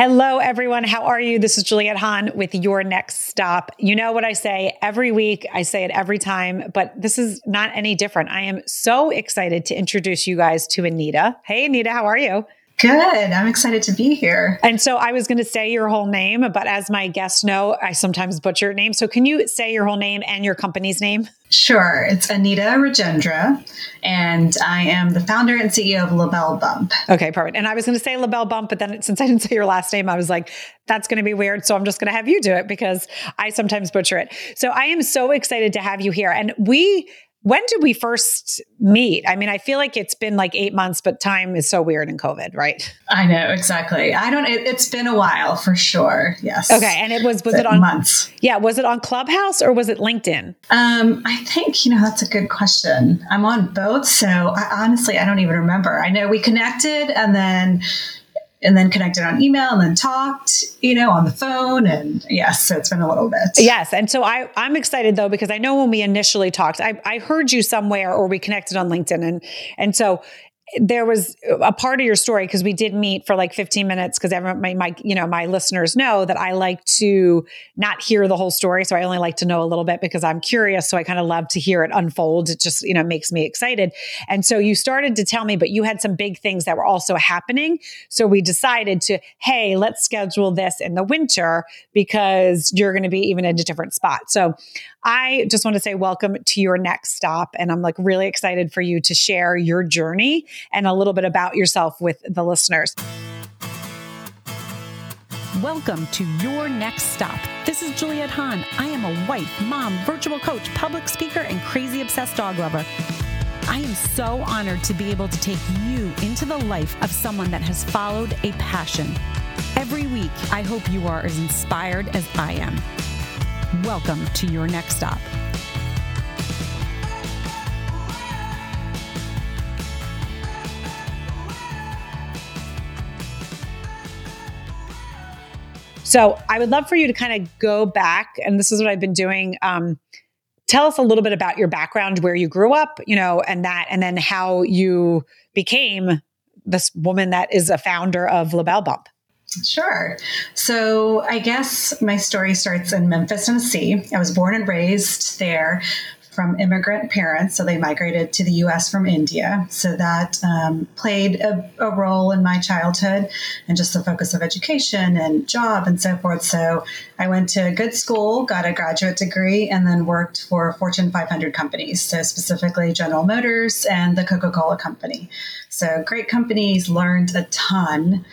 Hello, everyone. How are you? This is Juliette Hahn with Your Next Stop. You know what I say every week, I say it every time, but this is not any different. I am so excited to introduce you guys to Anita. Hey, Anita, how are you? Good. I'm excited to be here. And so I was going to say your whole name, but as my guests know, I sometimes butcher your name. So can you say your whole name and your company's name? Sure. It's Anita Rajendra, and I am the founder and CEO of LaBelle Bump. Okay, perfect. And I was going to say LaBelle Bump, but then since I didn't say your last name, I was like, that's going to be weird. So I'm just going to have you do it because I sometimes butcher it. So I am so excited to have you here. And we when did we first meet? I mean, I feel like it's been like eight months, but time is so weird in COVID, right? I know exactly. I don't. It, has been a while for sure. Yes. Okay, and it was was it on months? Yeah, was it on Clubhouse or was it LinkedIn? Um, I think you know that's a good question. I'm on both, so I, honestly I don't even remember. I know we connected, and then and then connected on email and then talked, you know, on the phone. And yes, so it's been a little bit. Yes. And so I, I'm excited though, because I know when we initially talked, I, I heard you somewhere or we connected on LinkedIn. And, and so there was a part of your story because we did meet for like 15 minutes because everyone my, my you know my listeners know that i like to not hear the whole story so i only like to know a little bit because i'm curious so i kind of love to hear it unfold. It just you know makes me excited. And so you started to tell me but you had some big things that were also happening. So we decided to hey let's schedule this in the winter because you're going to be even in a different spot. So I just want to say welcome to your next stop. And I'm like really excited for you to share your journey and a little bit about yourself with the listeners. Welcome to Your Next Stop. This is Juliette Hahn. I am a wife, mom, virtual coach, public speaker, and crazy obsessed dog lover. I am so honored to be able to take you into the life of someone that has followed a passion. Every week, I hope you are as inspired as I am. Welcome to your next stop. So I would love for you to kind of go back, and this is what I've been doing. Um, tell us a little bit about your background, where you grew up, you know, and that, and then how you became this woman that is a founder of LaBelle Bump. Sure. So I guess my story starts in Memphis, Tennessee. I was born and raised there from immigrant parents. So they migrated to the US from India. So that um, played a, a, role in my childhood and just the focus of education and job and so forth. So I went to a good school, got a graduate degree, and then worked for Fortune 500 companies. So specifically General Motors and the Coca Cola Company. So great companies, learned a ton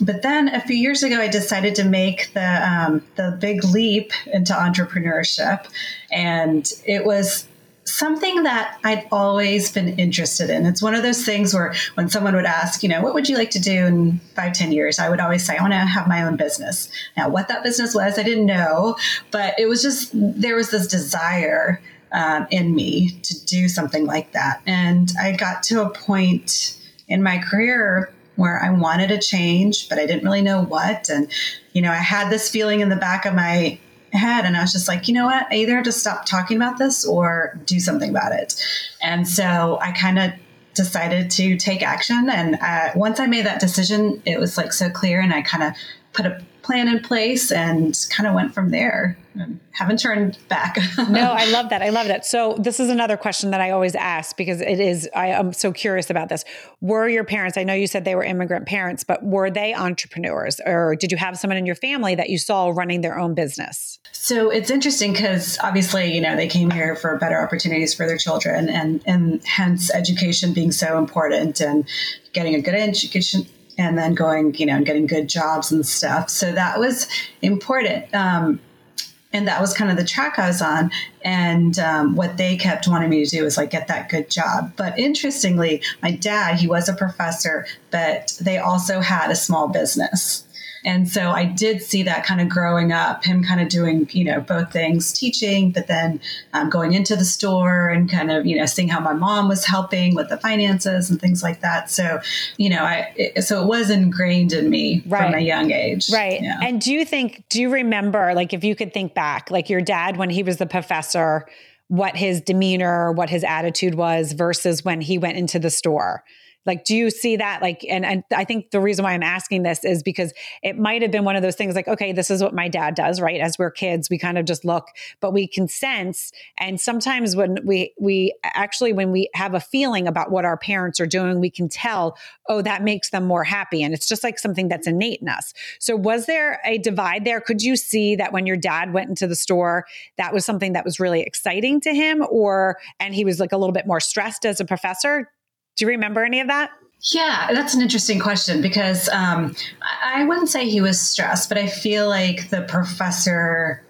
but then a few years ago, I decided to make the um, the big leap into entrepreneurship, and it was something that I'd always been interested in. It's one of those things where when someone would ask, you know, what would you like to do in five, ten years? I would always say, I want to have my own business. Now, what that business was, I didn't know, but it was just, there was this desire um, in me to do something like that. And I got to a point in my career where I wanted a change, but I didn't really know what. And, you know, I had this feeling in the back of my head, and I was just like, you know what? I either have to stop talking about this or do something about it. And so I kind of decided to take action. And uh, once I made that decision, it was like so clear, and I kind of put a plan in place and kind of went from there. Um, haven't turned back. no, I love that. I love that. So this is another question that I always ask because it is I am so curious about this. Were your parents, I know you said they were immigrant parents, but were they entrepreneurs or did you have someone in your family that you saw running their own business? So it's interesting because obviously, you know, they came here for better opportunities for their children and and hence education being so important and getting a good education and then going, you know, and getting good jobs and stuff. So that was important. Um, and that was kind of the track I was on. And um, what they kept wanting me to do was like get that good job. But interestingly, my dad, he was a professor, but they also had a small business. And so I did see that kind of growing up, him kind of doing, you know, both things, teaching, but then um, going into the store and kind of, you know, seeing how my mom was helping with the finances and things like that. So, you know, I, it, so it was ingrained in me right. from a young age. Right. Yeah. And do you think, do you remember, like, if you could think back, like your dad when he was the professor, what his demeanor, what his attitude was versus when he went into the store? Like, do you see that? Like, and, and I think the reason why I'm asking this is because it might have been one of those things like, okay, this is what my dad does, right? As we're kids, we kind of just look, but we can sense. And sometimes when we, we actually, when we have a feeling about what our parents are doing, we can tell, oh, that makes them more happy. And it's just like something that's innate in us. So was there a divide there? Could you see that when your dad went into the store, that was something that was really exciting to him or, and he was like a little bit more stressed as a professor? Do you remember any of that? Yeah, that's an interesting question because um, I wouldn't say he was stressed, but I feel like the professorship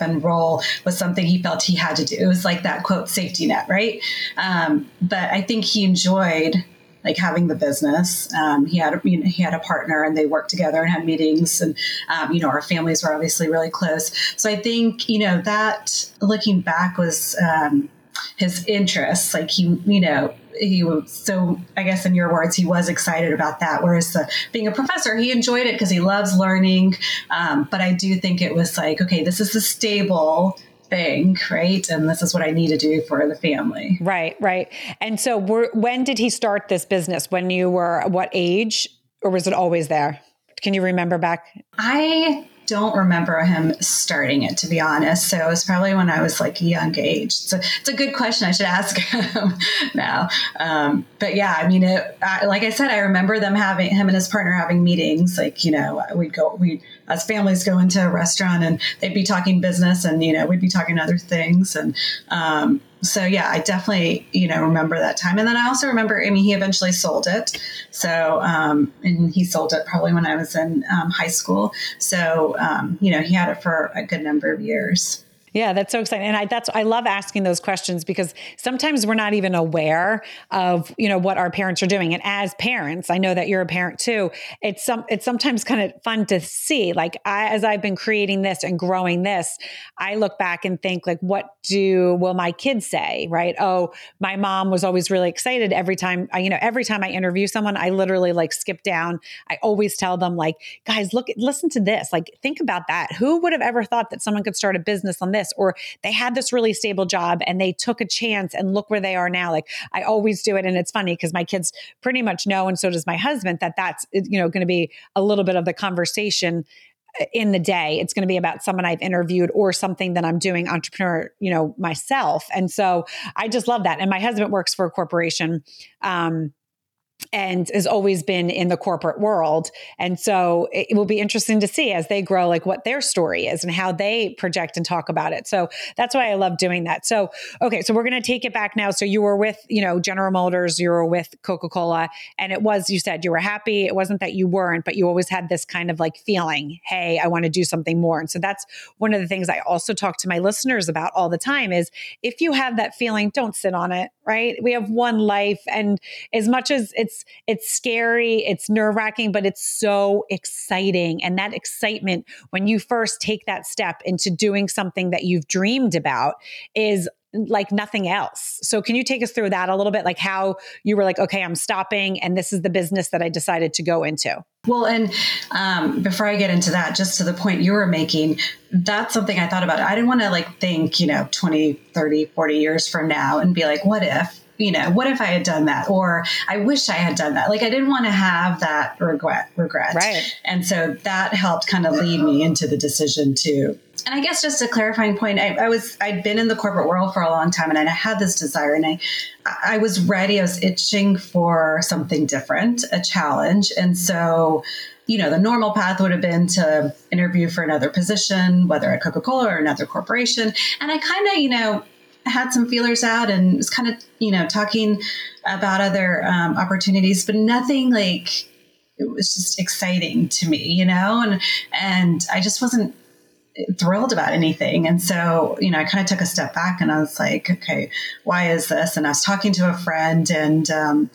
and role was something he felt he had to do. It was like that quote safety net, right? Um, but I think he enjoyed like having the business. Um, he had you know, he had a partner, and they worked together and had meetings, and um, you know our families were obviously really close. So I think you know that looking back was um, his interests. Like he, you know, he was so I guess in your words, he was excited about that. Whereas the, being a professor, he enjoyed it because he loves learning. Um, but I do think it was like, okay, this is a stable thing, right? And this is what I need to do for the family. Right, right. And so, when did he start this business? When you were what age, or was it always there? Can you remember back? I don't remember him starting it, to be honest. So it was probably when I was like a young age. So it's a good question. I should ask him now. Um, but yeah, I mean, it, I, like I said, I remember them having him and his partner having meetings. Like you know, we'd go, we as families go into a restaurant and they'd be talking business, and you know, we'd be talking other things, and um, so yeah, I definitely you know remember that time, and then I also remember. I mean, he eventually sold it. So um, and he sold it probably when I was in um, high school. So um, you know, he had it for a good number of years. Yeah, that's so exciting. And I that's I love asking those questions because sometimes we're not even aware of, you know, what our parents are doing. And as parents, I know that you're a parent too. It's some it's sometimes kind of fun to see. Like I as I've been creating this and growing this, I look back and think like what do will my kids say, right? Oh, my mom was always really excited every time I, you know, every time I interview someone, I literally like skip down. I always tell them like, guys, look listen to this. Like think about that. Who would have ever thought that someone could start a business on this? This or they had this really stable job and they took a chance and look where they are now. Like i always do it and it's funny because my kids pretty much know and so does my husband that that's you know going to be a little bit of the conversation uh, in the day. It's going to be about someone i've interviewed or something that i'm doing entrepreneur you know myself. And so i just love that. And my husband works for a corporation um, and has always been in the corporate world. And so it will be interesting to see as they grow, like what their story is and how they project and talk about it. So that's why I love doing that. So, okay, so we're going to take it back now. So you were with, you know, General Motors, you were with Coca Cola, and it was, you said you were happy. It wasn't that you weren't, but you always had this kind of like feeling, hey, I want to do something more. And so that's one of the things I also talk to my listeners about all the time is if you have that feeling, don't sit on it, right? We have one life. And as much as it's it's it's scary, it's nerve-wracking, but it's so exciting. And that excitement when you first take that step into doing something that you've dreamed about is like nothing else. So can you take us through that a little bit like how you were like okay, I'm stopping and this is the business that I decided to go into? Well, and um, before I get into that, just to the point you were making, that's something I thought about. I didn't want to like think, you know, 20, 30, 40 years from now and be like, what if? You know, what if I had done that? Or I wish I had done that. Like I didn't want to have that regret, regret. Right. And so that helped kind of lead me into the decision to and I guess just a clarifying point, I, I, was I'd been in the corporate world for a long time, and I had this desire, and I I was ready. I was itching for something different, a challenge, and so you know the normal path would have been to interview for another position, whether at Coca Cola or another corporation, and I kind of you know had some feelers out and was kind of you know talking about other um, opportunities, but nothing like it was just exciting to me, you know, and and I just wasn't thrilled about anything. And so, you know, I kind of took a step back and I was like, okay, why is this? And I was talking to a friend and, um,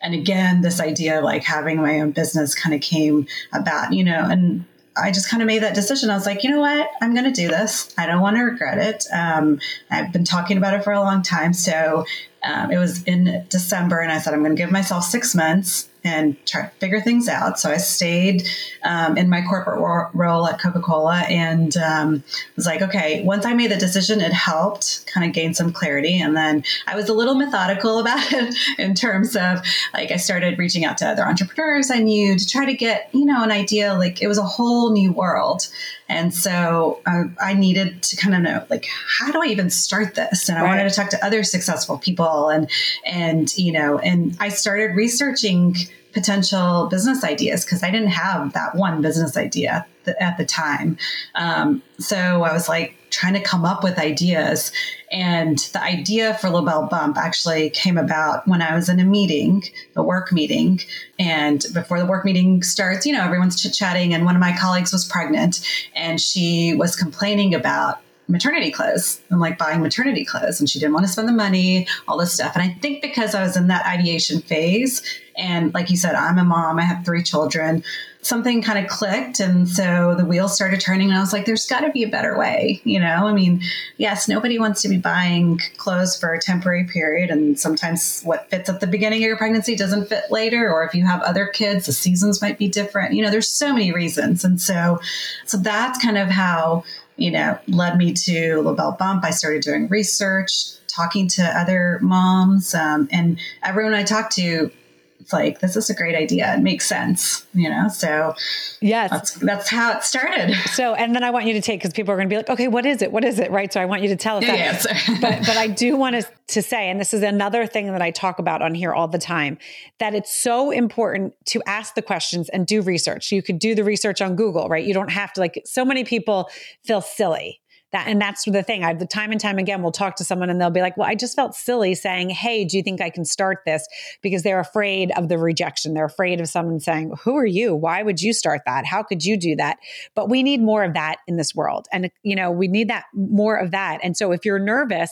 and again, this idea like having my own business kind of came about, you know, and I just kind of made that decision. I was like, you know what? I'm going to do this. I don't want to regret it. Um, I've been talking about it for a long time. So um, it was in December, and I said, I'm going to give myself six months and try to figure things out. So I stayed um, in my corporate ro- role at Coca Cola and um, was like, okay, once I made the decision, it helped kind of gain some clarity. And then I was a little methodical about it in terms of like, I started reaching out to other entrepreneurs I knew to try to get, you know, an idea. Like, it was a whole new world. And so uh, I needed to kind of know, like, how do I even start this? And I right. wanted to talk to other successful people, and and you know, and I started researching potential business ideas because I didn't have that one business idea at the time. Um, so I was like trying to come up with ideas. And the idea for LaBelle Bump actually came about when I was in a meeting, a work meeting. And before the work meeting starts, you know, everyone's chit chatting. And one of my colleagues was pregnant and she was complaining about maternity clothes and like buying maternity clothes and she didn't want to spend the money all this stuff and i think because i was in that ideation phase and like you said i'm a mom i have three children. Something kind of clicked and so the wheels started turning and i was like there's got to be a better way you know? I mean yes nobody wants to be buying clothes for a temporary period and sometimes what fits at the beginning of your pregnancy doesn't fit later or if you have other kids the seasons might be different. You know there's so many reasons. And so so that's kind of how you know, led me to LaBelle Bump. I started doing research, talking to other moms, um, and everyone I talked to it's like this is a great idea. It makes sense you know? So yes. that's, that's how it started. So and then i want you to take because people are going to be like okay what is it? What is it? Right? So i want you to tell us yeah, that. yeah, but but i do want to to say and this is another thing that i talk about on here all the time that it's so important to ask the questions and do research. You could do the research on google right? You don't have to like so many people feel silly that and that's the thing. I the time and time again we'll talk to someone and they'll be like well i just felt silly saying hey do you think i can start this because they're afraid of the rejection. They're afraid of someone saying who are you? Why would you start that? How could you do that? But we need more of that in this world. And you know we need that more of that. And so if you're nervous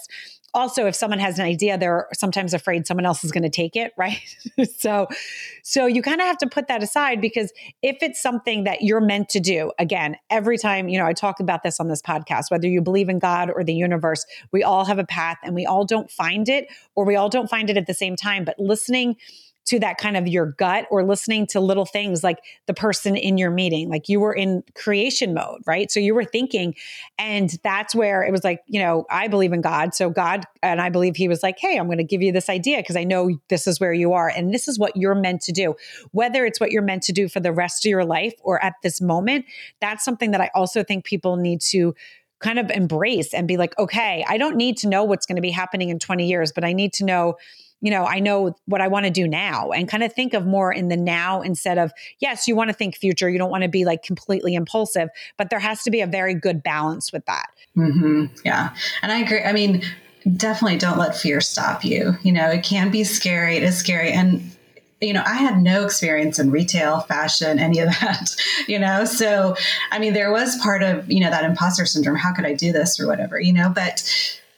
also if someone has an idea they're sometimes afraid someone else is going to take it right? So so you kind of have to put that aside because if it's something that you're meant to do again every time you know i talk about this on this podcast whether you believe in god or the universe we all have a path and we all don't find it or we all don't find it at the same time but listening to that kind of your gut or listening to little things like the person in your meeting. Like you were in creation mode, right? So you were thinking, and that's where it was like, you know, I believe in God. So God, and I believe He was like, hey, I'm going to give you this idea because I know this is where you are and this is what you're meant to do. Whether it's what you're meant to do for the rest of your life or at this moment, that's something that I also think people need to kind of embrace and be like, okay, I don't need to know what's going to be happening in 20 years, but I need to know you know, I know what I want to do now and kind of think of more in the now instead of, yes, you want to think future. You don't want to be like completely impulsive, but there has to be a very good balance with that. Mm-hmm. Yeah. And I agree. I mean, definitely don't let fear stop you. You know, it can be scary. It is scary. And you know, I had no experience in retail, fashion, any of that, you know? So, I mean, there was part of, you know, that imposter syndrome. How could I do this or whatever, you know? But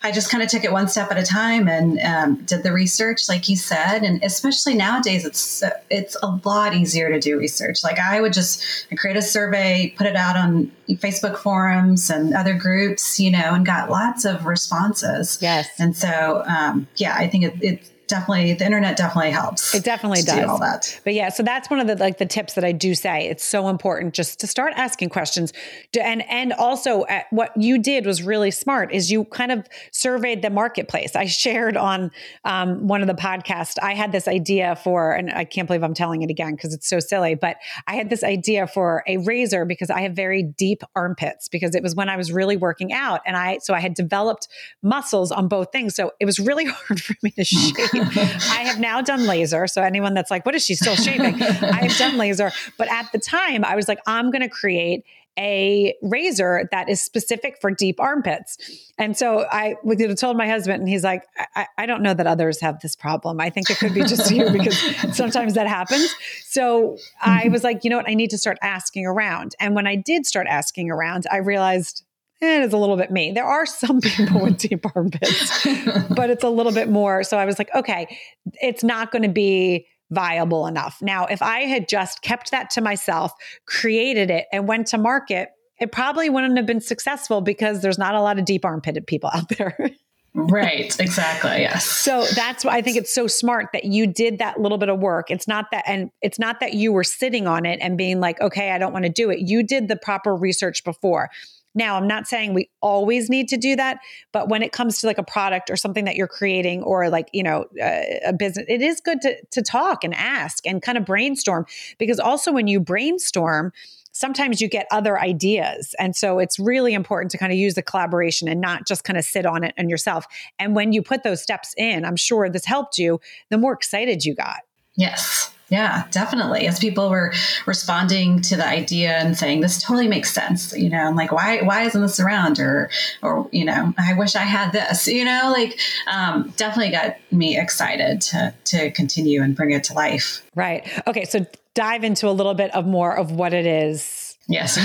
I just kind of took it one step at a time and um, did the research, like you said. And especially nowadays, it's it's a lot easier to do research. Like I would just create a survey, put it out on Facebook forums and other groups, you know, and got lots of responses. Yes. And so, um, yeah, I think it, it definitely the internet definitely helps. It definitely does. Do all that. But yeah, so that's one of the like the tips that I do say. It's so important just to start asking questions. And and also uh, what you did was really smart is you kind of surveyed the marketplace. I shared on um, one of the podcasts. I had this idea for, and I can't believe I'm telling it again because it's so silly. But I had this idea for a razor because I have very deep armpits because it was when I was really working out, and I so I had developed muscles on both things. So it was really hard for me to shave I have now done laser. So anyone that's like, what is she still shaving? I have done laser. But at the time, I was like, I'm going to create a razor that is specific for deep armpits. And so I told my husband, and he's like, I, I, don't know that others have this problem. I think it could be just you because sometimes that happens. So I mm-hmm. was like, you know what? I need to start asking around. And when I did start asking around, I realized it is a little bit me. There are some people with deep armpits, but it's a little bit more. So I was like, okay, it's not going to be viable enough. Now, if I had just kept that to myself, created it, and went to market, it probably wouldn't have been successful because there's not a lot of deep armpitted people out there. right, exactly. Yes. So that's why I think it's so smart that you did that little bit of work. It's not that, and it's not that you were sitting on it and being like, okay, I don't want to do it. You did the proper research before. Now, I'm not saying we always need to do that, but when it comes to like a product or something that you're creating or like, you know, uh, a business, it is good to, to talk and ask and kind of brainstorm because also when you brainstorm, sometimes you get other ideas. And so it's really important to kind of use the collaboration and not just kind of sit on it and yourself. And when you put those steps in, I'm sure this helped you, the more excited you got. Yes. Yeah, definitely. As people were responding to the idea and saying this totally makes sense, you know, I'm like, why why isn't this around? Or or you know, I wish I had this. You know, like um, definitely got me excited to to continue and bring it to life. Right. Okay. So dive into a little bit of more of what it is Yes.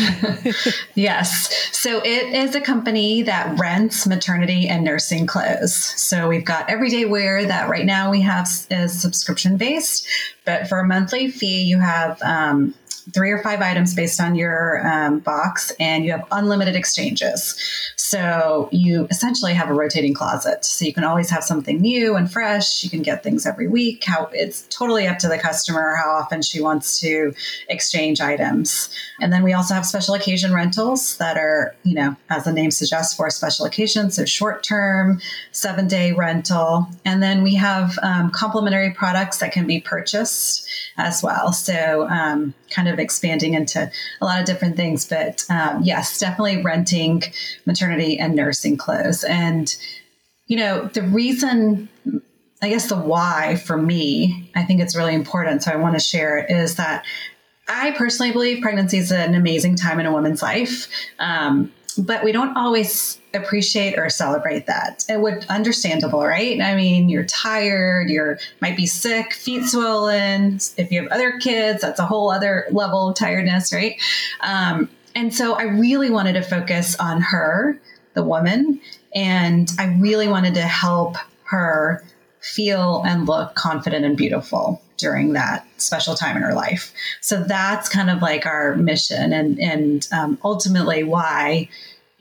yes. So it is a company that rents maternity and nursing clothes. So we've got everyday wear that right now we have is subscription based, but for a monthly fee, you have um, three or five items based on your um, box, and you have unlimited exchanges. So you essentially have a rotating closet. So you can always have something new and fresh. You can get things every week. How it's totally up to the customer how often she wants to exchange items. And then we also have special occasion rentals that are, you know, as the name suggests, for special occasions. So short term, seven day rental. And then we have um, products that can be purchased as well. So um, kind of expanding into a lot of different things. But um, yes, definitely renting maternity and nursing clothes. And, you know, the reason, I guess the why for me, I think it's really important. So I want to share it is that I personally believe pregnancy is an amazing time in a woman's life. Um, but we don't always appreciate or celebrate that. It would understandable, right? I mean, you're tired, you're might be sick, feet swollen. If you have other kids, that's a whole other level of tiredness, right? Um, and so I really wanted to focus on her, the woman, and I really wanted to help her feel and look confident and beautiful during that special time in her life. So that's kind of like our mission and and um, ultimately why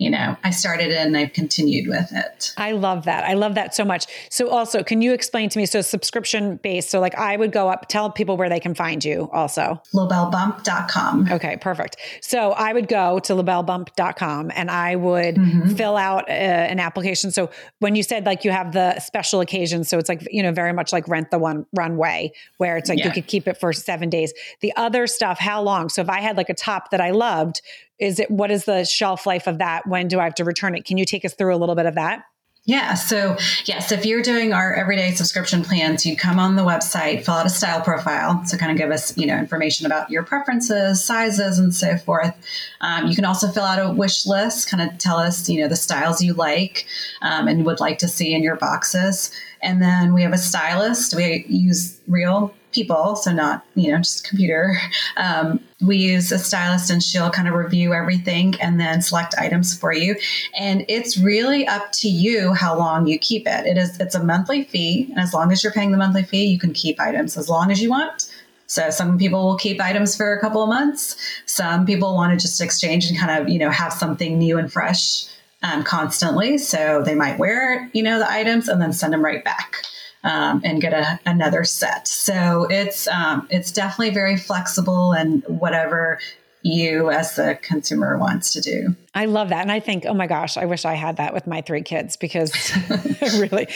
you know, I started it and I've continued with it. I love that. I love that so much. So also, can you explain to me, so subscription based, so like I would go up, tell people where they can find you also. LaBelleBump.com. Okay, perfect. So I would go to LaBelleBump.com and I would mm-hmm. fill out a, uh, an application. So when you said like you have the special occasion, so it's like, you know, very much like rent the one runway where it's like yeah. you could keep it for seven days. The other stuff, how long? So if I had like a top that I loved, is it what is the shelf life of that? When do I have to return it? Can you take us through a little bit of that? Yeah. So, yes, if you're doing our everyday subscription plans, you come on the website, fill out a style profile. So, kind of give us, you know, information about your preferences, sizes, and so forth. Um, you can also fill out a wish list, kind of tell us, you know, the styles you like um, and would like to see in your boxes. And then we have a stylist. We use real people, so not you know just computer. Um, we use a stylist, and she'll kind of review everything and then select items for you. And it's really up to you how long you keep it. It is it's a monthly fee, and as long as you're paying the monthly fee, you can keep items as long as you want. So some people will keep items for a couple of months. Some people want to just exchange and kind of you know have something new and fresh um, constantly. So they might wear you know the items and then send them right back um, and get a, another set. So it's um, it's definitely very flexible and whatever you as the consumer wants to do. I love that. And I think, oh my gosh, I wish I had that with my three kids because really,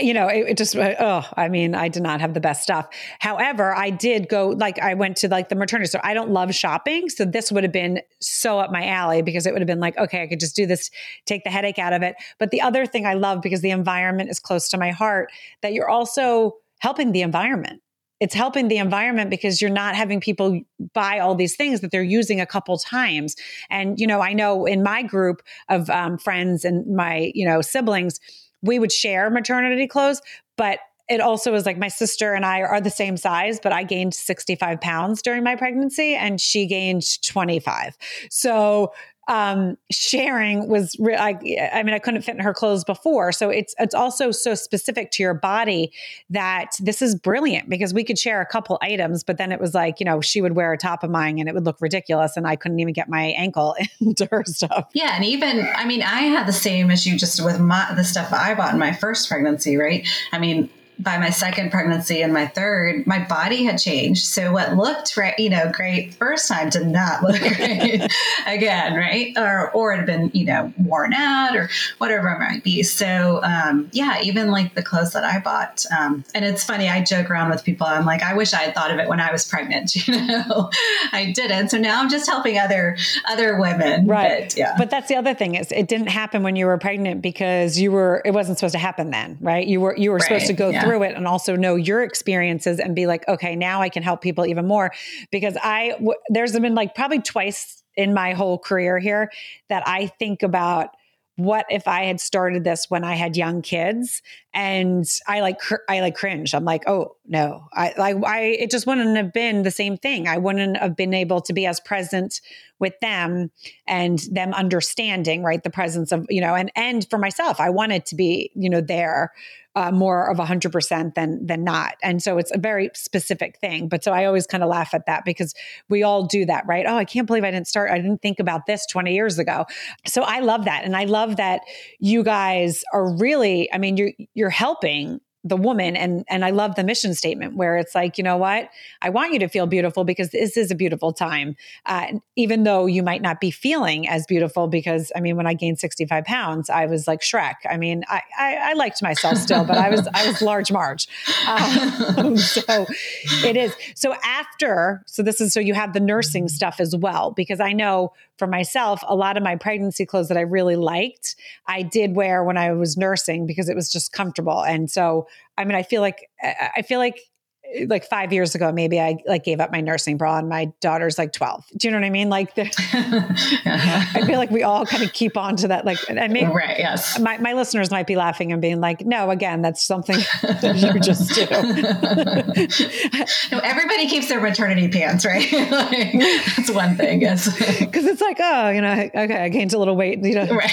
you know, it, it, just, oh, I mean, I did not have the best stuff. However, I did go, like, I went to like the maternity store. I don't love shopping. So this would have been so up my alley because it would have been like, okay, I could just do this, take the headache out of it. But the other thing I love because the environment is close to my heart, that you're also helping the environment it's helping the environment because you're not having people buy all these things that they're using a couple times and you know i know in my group of um, friends and my you know siblings we would share maternity clothes but it also was like my sister and I are the same size, but I gained 65 pounds during my pregnancy and she gained 25. So um, sharing was re- I, I mean I couldn't fit in her clothes before. So it's it's also so specific to your body that this is brilliant because we could share a couple items but then it was like you know she would wear a top of mine and it would look ridiculous and I couldn't even get my ankle into her stuff. Yeah and even I mean I had the same issue just with my the stuff I bought in my first pregnancy right? I mean by my second pregnancy and my third, my body had changed. So what looked right, you know, great first time did not look great again, right? Or or had been, you know, worn out or whatever it might be. So um, yeah, even like the clothes that I bought. Um, and it's funny, I joke around with people. I'm like, I wish I had thought of it when I was pregnant. You know, I didn't. So now I'm just helping other other women. Right. But, yeah. But that's the other thing is it didn't happen when you were pregnant because you were. It wasn't supposed to happen then, right? You were you were right. supposed to go yeah. through through it and also know your experiences and be like, okay, now I can help people even more. Because I, w- there's been like probably twice in my whole career here that I think about what if I had started this when I had young kids and I like cr- I like cringe. I'm like, oh no, I like I it just wouldn't have been the same thing. I wouldn't have been able to be as present with them and them understanding right the presence of you know and and for myself, I wanted to be you know there uh, more of a hundred percent than than not. And so it's a very specific thing. But so I always kind of laugh at that because we all do that, right? Oh, I can't believe I didn't start. I didn't think about this 20 years ago. So I love that. And I love that you guys are really, I mean, you're you're helping the woman. And and I love the mission statement where it's like you know what? I want you to feel beautiful because this is a beautiful time. Uh, even though you might not be feeling as beautiful because I mean when I gained 65 pounds I was like Shrek. I mean I I, I liked myself still but I was I was large Marge. Um, so it is. So after so this is so you have the nursing stuff as well because I know for myself, a lot of my pregnancy clothes that I really liked, I did wear when I was nursing because it was just comfortable. And so, I mean, I feel like I feel like like five years ago, maybe I like gave up my nursing bra and my daughter's like 12. Do you know what I mean? Like, the, uh-huh. I feel like we all kind of keep on to that. Like, and maybe, right. Yes. My, my listeners might be laughing and being like, no, again, that's something that you just do. no, everybody keeps their maternity pants, right? like, that's one thing. Yes. Cause it's like, oh, you know, okay, I gained a little weight, you know, right.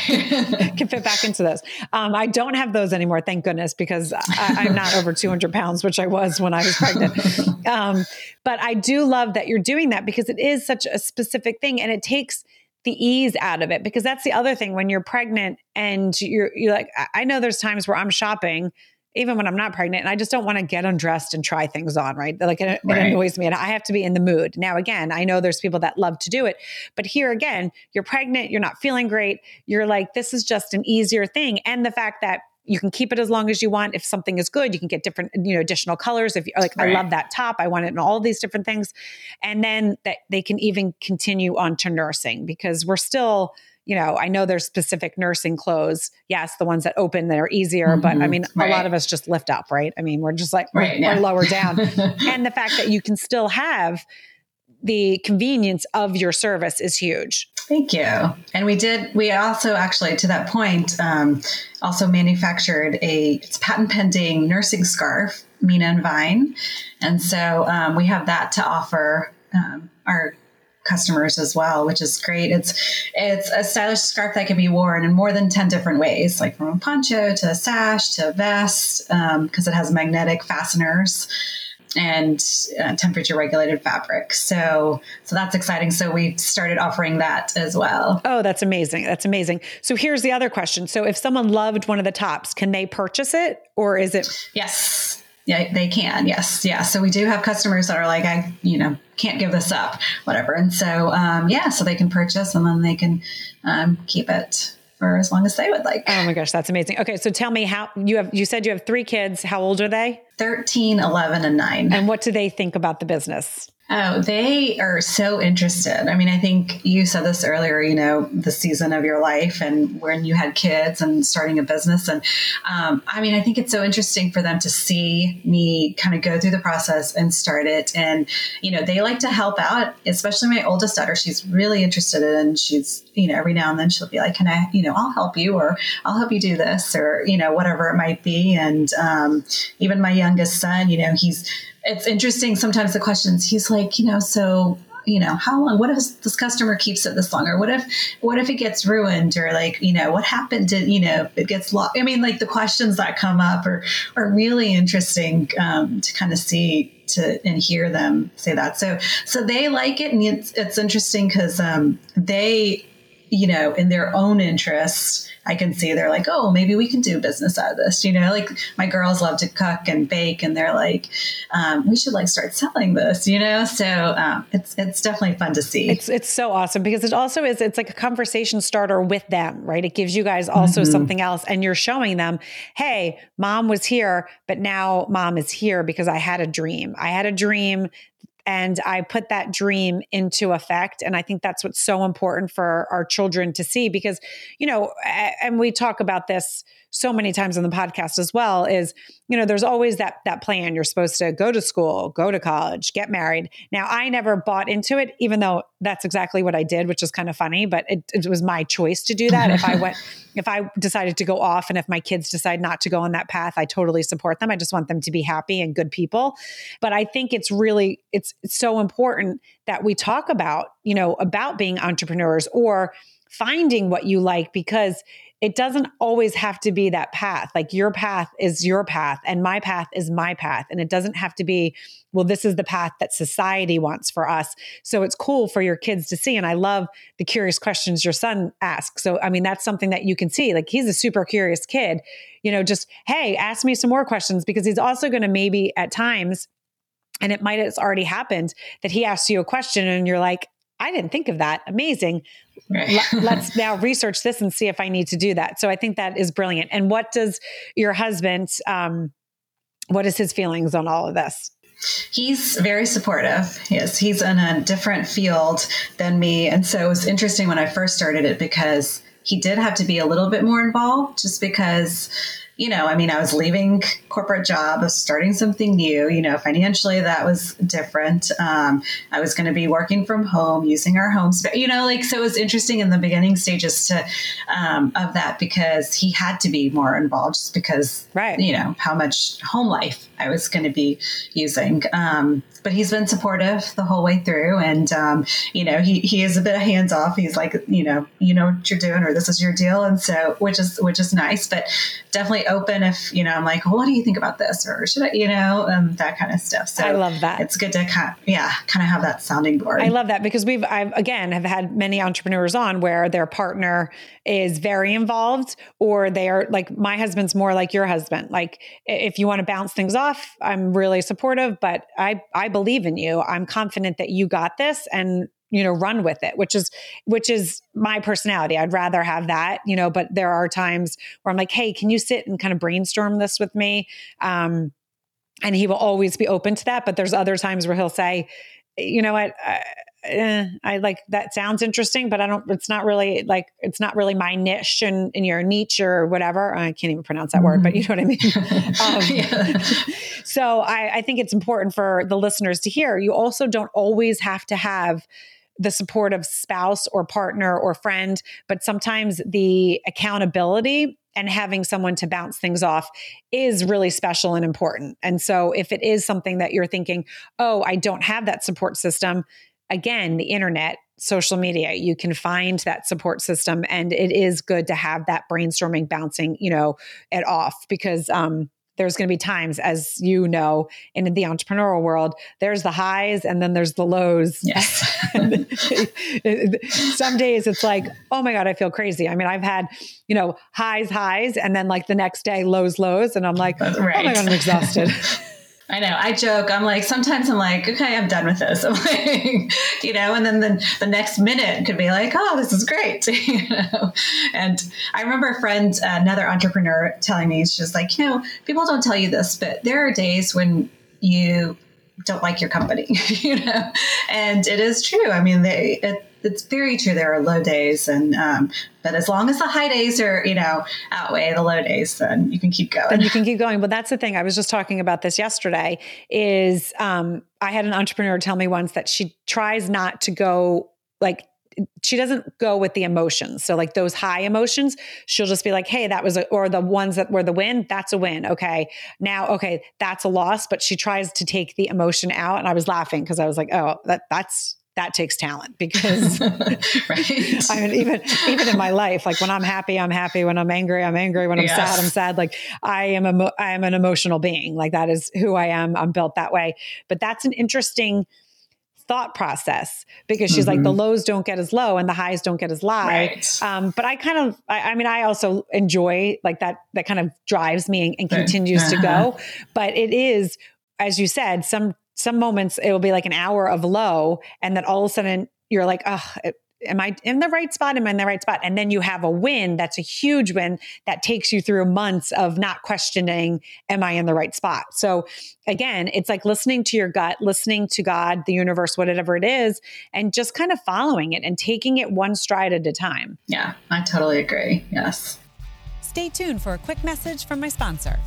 can fit back into those. Um, I don't have those anymore. Thank goodness, because I, I'm not over 200 pounds, which I was when I was pregnant. um, but I do love that you're doing that because it is such a specific thing and it takes the ease out of it because that's the other thing when you're pregnant and you're you're like I know there's times where I'm shopping even when I'm not pregnant and I just don't want to get undressed and try things on, right? Like it, right. it, annoys me and I have to be in the mood. Now, again, I know there's people that love to do it, but here again, you're pregnant, you're not feeling great. You're like, this is just an easier thing. And the fact that you can keep it as long as you want. If something is good, you can get different, you know, additional colors. If you're like, right. I love that top, I want it in all these different things. And then that they can even continue on to nursing because we're still, you know, I know there's specific nursing clothes. Yes, the ones that open that are easier, mm-hmm. but I mm-hmm. mean, right. a lot of us just lift up, right? I mean, we're just like, right, we're, yeah. we're lower down. and the fact that you can still have the convenience of your service is huge. Thank you. And we did, we also actually, to that point, um, also manufactured a it's patent pending nursing scarf, Mina and Vine. And so um, we have that to offer um, our customers as well, which is great. It's it's a stylish scarf that can be worn in more than 10 different ways, like from a poncho to a sash to a vest, because um, it has magnetic fasteners and uh, temperature regulated fabric. So, so that's exciting. So we started offering that as well. Oh, that's amazing. That's amazing. So here's the other question. So if someone loved one of the tops, can they purchase it or is it? Yes. Yeah, they can. Yes. Yeah. So we do have customers that are like, I, you know, can't give this up, whatever. And so, um, yeah, so they can purchase and then they can um, keep it for as long as they would like. Oh my gosh, that's amazing. Okay, so tell me how you have you said you have 3 kids. How old are they? 13, 11 and 9. And what do they think about the business? Oh, they are so interested. I mean, I think you said this earlier, you know, the season of your life and when you had kids and starting a business. And um, I mean, I think it's so interesting for them to see me kind of go through the process and start it. And, you know, they like to help out, especially my oldest daughter. She's really interested in, and she's, you know, every now and then she'll be like, can I, you know, I'll help you or I'll help you do this or, you know, whatever it might be. And um, even my youngest son, you know, he's, it's interesting sometimes the questions. He's like you know so you know how long what if this customer keeps it this long? Or what if what if it gets ruined? Or like you know what happened to you know it gets lost i mean like the questions that come up are are really interesting um, to kind of see to and hear them say that. So so they like it and it's, it's interesting because um, they you know in their own interest I can see they're like, oh, maybe we can do business out of this. You know, like my girls love to cook and bake, and they're like, um, we should like start selling this. You know, so um, it's it's definitely fun to see. It's it's so awesome because it also is it's like a conversation starter with them, right? It gives you guys also mm-hmm. something else, and you're showing them, hey, mom was here, but now mom is here because I had a dream. I had a dream and I put that dream into effect. And I think that's what's so important for our children to see because, you know, and we talk about this so many times on the podcast as well is you know there's always that that plan. You're supposed to go to school go to college get married. Now i never bought into it even though that's exactly what i did which is kind of funny but it, it was my choice to do that. If i went if i decided to go off and if my kids decide not to go on that path i totally support them. I just want them to be happy and good people. But i think it's really it's, it's so important that we talk about you know about being entrepreneurs or finding what you like because it doesn't always have to be that path. Like your path is your path and my path is my path. And it doesn't have to be, well, this is the path that society wants for us. So it's cool for your kids to see. And I love the curious questions your son asks. So, I mean, that's something that you can see. Like he's a super curious kid, you know, just, hey, ask me some more questions because he's also going to maybe at times, and it might have already happened that he asks you a question and you're like, I didn't think of that. Amazing. Right. Let's now research this and see if I need to do that. So I think that is brilliant. And what does your husband, um, what is his feelings on all of this? He's very supportive. Yes, he's in a different field than me. And so it was interesting when I first started it because he did have to be a little bit more involved just because you know, I mean, I was leaving corporate job, I was starting something new. You know, financially that was different. Um, I was going to be working from home, using our home space. You know, like so it was interesting in the beginning stages to um, of that because he had to be more involved, just because, right? You know how much home life I was going to be using. Um, but he's been supportive the whole way through, and um, you know, he he is a bit of hands off. He's like, you know, you know what you're doing, or this is your deal, and so which is which is nice, but definitely open if you know i'm like well, what do you think about this? or should i you know um, that kind of stuff. So i love that. it's good to kind of, yeah kind of have that sounding board. I love that because we've i've again have had many entrepreneurs on where their partner is very involved or they are like my husband's more like your husband. Like if you want to bounce things off i'm really supportive but i i believe in you. I'm confident that you got this and you know run with it which is which is my personality. I'd rather have that you know but there are times where i'm like hey can you sit and kind of brainstorm this with me? Um and he will always be open to that but there's other times where he'll say you know what? I, eh, I like that sounds interesting but i don't it's not really like it's not really my niche and in your niche or whatever. I can't even pronounce that mm-hmm. word but you know what i mean. Um, so I, I think it's important for the listeners to hear you also don't always have to have the support of spouse or partner or friend, but sometimes the accountability and having someone to bounce things off is really special and important. And so if it is something that you're thinking, oh, I don't have that support system, again, the internet, social media, you can find that support system. And it is good to have that brainstorming bouncing, you know, it off because um there's going to be times, as you know, in the entrepreneurial world, there's the highs and then there's the lows. Yes. Some days it's like, oh my God, I feel crazy. I mean, I've had, you know, highs, highs, and then like the next day, lows, lows. And I'm like, right. oh my God, I'm exhausted. I know. I joke. I'm like, sometimes I'm like, okay, I'm done with this. I'm like, you know, and then the, the next minute could be like, oh, this is great. you know? And I remember a friend, another entrepreneur telling me, she's just like, you know, people don't tell you this, but there are days when you don't like your company, you know? And it is true. I mean, they, it, it's very true. There are low days, and um, but as long as the high days are you know outweigh the low days, then you can keep going. Then you can keep going. But that's the thing. I was just talking about this yesterday. Is um, I had an entrepreneur tell me once that she tries not to go like she doesn't go with the emotions. So like those high emotions, she'll just be like, "Hey, that was a," or the ones that were the win, that's a win. Okay, now okay, that's a loss. But she tries to take the emotion out, and I was laughing because I was like, "Oh, that that's that takes talent because right. I mean, even even in my life, like when I'm happy, I'm happy. When I'm angry, I'm angry. When I'm yes. sad, I'm sad. Like I am a I am an emotional being. Like that is who I am. I'm built that way. But that's an interesting thought process because she's mm-hmm. like the mm-hmm. lows don't get as low and the highs don't get as high. Right. Um, but I kind of, I, I, mean, I also enjoy like that. That kind of drives me and, and continues uh-huh. to go. But it is, as you said, some some moments it will be like an hour of low and then all of a sudden you're like oh am i in the right spot? Am i in the right spot? And then you have a win that's a huge win that takes you through months of not questioning am i in the right spot? So again it's like listening to your gut listening to god the universe whatever it is and just kind of following it and taking it one stride at a time. Yeah i totally agree. Yes. Stay tuned for a quick message from my sponsor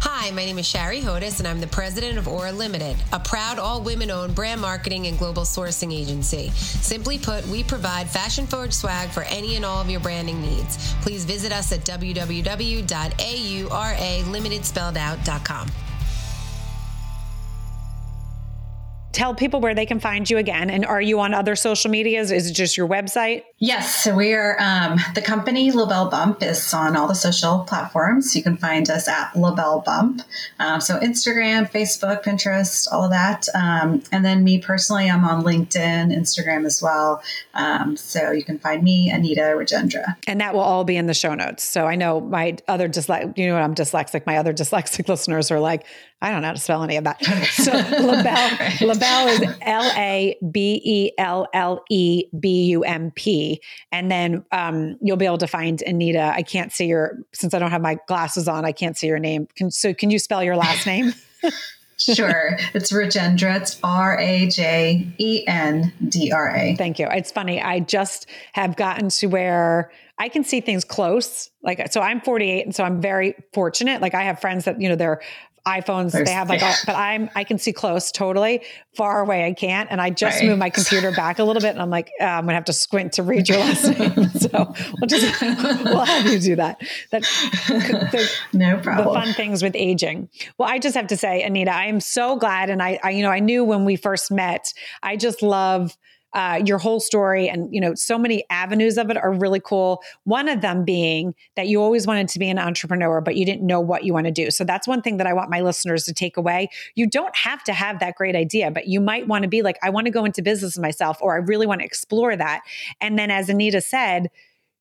Hi, my name is Shari Hodis, and I'm the president of Aura Limited, a proud all women owned brand marketing and global sourcing agency. Simply put, we provide fashion forward swag for any and all of your branding needs. Please visit us at www.auralimitedspelledout.com. tell people where they can find you again. And are you on other social medias? Is it just your website? Yes. So we are, um, the company LaBelle Bump is on all the social platforms. You can find us at LaBelle Bump. Um, so Instagram, Facebook, Pinterest, all of that. Um, and then me personally, I'm on LinkedIn, Instagram as well. Um, so you can find me, Anita Rajendra. And that will all be in the show notes. So I know my other dyslexic, you know, I'm dyslexic. My other dyslexic listeners are like, I don't know how to spell any of that. So LaBelle, right. LaBelle is L A B E L L E B U M P. And then um, you'll be able to find Anita. I can't see your, since I don't have my glasses on, I can't see your name. Can, so can you spell your last name? sure. It's Rajendra. It's R A J E N D R A. Thank you. It's funny. I just have gotten to where I can see things close. Like, so I'm 48. And so I'm very fortunate. Like, I have friends that, you know, they're iPhones There's, they have like, all, but I'm I can see close totally. Far away I can't, and I just right. moved my computer back a little bit, and I'm like, oh, I'm gonna have to squint to read your last name. so we'll just we'll have you do that. That the, no problem. The fun things with aging. Well, I just have to say, Anita, I am so glad, and I, I you know I knew when we first met, I just love uh, your whole story and you know so many avenues of it are really cool. One of them being that you always wanted to be an entrepreneur but you didn't know what you want to do. So that's one thing that i want my listeners to take away. You don't have to have that great idea but you might want to be like i want to go into business myself or i really want to explore that. And then as anita said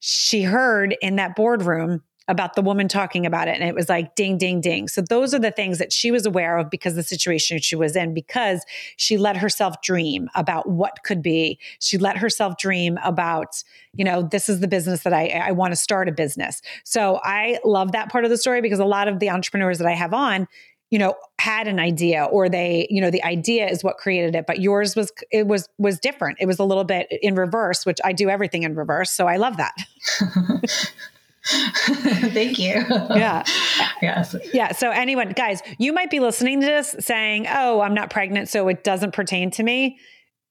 she heard in that boardroom about the woman talking about it. And it was like ding, ding, ding. So those are the things that she was aware of because the situation she was in, because she let herself dream about what could be. She let herself dream about, you know, this is the business that I, I want to start a business. So I love that part of the story because a lot of the entrepreneurs that I have on, you know had an idea or they you know the idea is what created it but yours was it was was different it was a little bit in reverse which i do everything in reverse so i love that Thank you. Yeah. yes. Yeah. So, anyone, guys, you might be listening to this saying, oh, I'm not pregnant, so it doesn't pertain to me.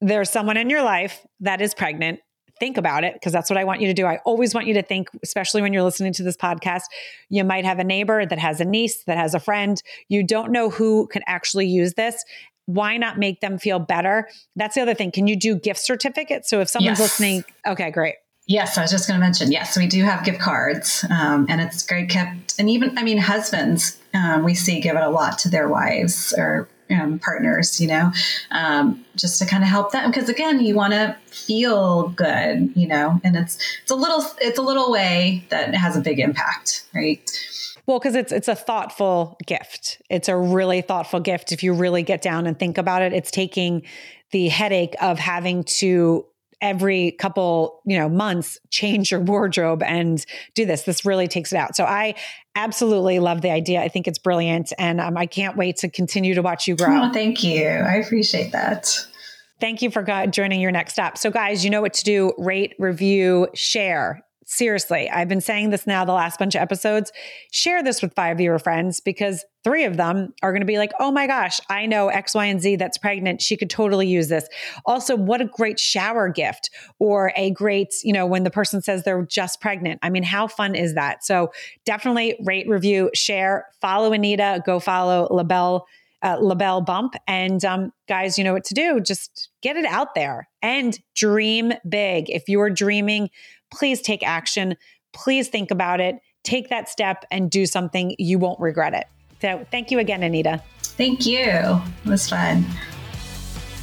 There's someone in your life that is pregnant. Think about it because that's what I want you to do. I always want you to think, especially when you're listening to this podcast. You might have a neighbor that has a niece, that has a friend. You don't know who can actually use this why not make them feel better? That's the other thing. Can you do gift certificates? So if someone's yes. listening, okay, great. Yes, I was just going to mention. Yes, we do have gift cards, um, and it's great kept. And even, I mean, husbands um, we see give it a lot to their wives or um, partners. You know, um, just to kind of help them because again, you want to feel good. You know, and it's it's a little it's a little way that has a big impact, right? Well, because it's it's a thoughtful gift. It's a really thoughtful gift. If you really get down and think about it, it's taking the headache of having to every couple, you know, months change your wardrobe and do this. This really takes it out. So I absolutely love the idea. I think it's brilliant and um, I can't wait to continue to watch you grow. Oh, thank you. I appreciate that. Thank you for joining your next stop. So, guys, you know what to do rate, review, share seriously, I've been saying this now the last bunch of episodes. Share this with five of your friends because three of them are going to be like, oh my gosh, I know X, Y, and Z that's pregnant. She could totally use this. Also, what a great shower gift or a great, you know, when the person says they're just pregnant. I mean, how fun is that? So definitely rate, review, share, follow Anita, go follow LaBelle. Uh, LaBelle Bump. And um, guys, you know what to do. Just get it out there and dream big. If you're dreaming please take action. Please think about it. Take that step and do something. You won't regret it. So thank you again, Anita. Thank you. It was fun.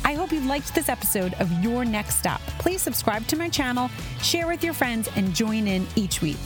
I hope you liked this episode of Your Next Stop. Please subscribe to my channel, share with your friends, and join in each week.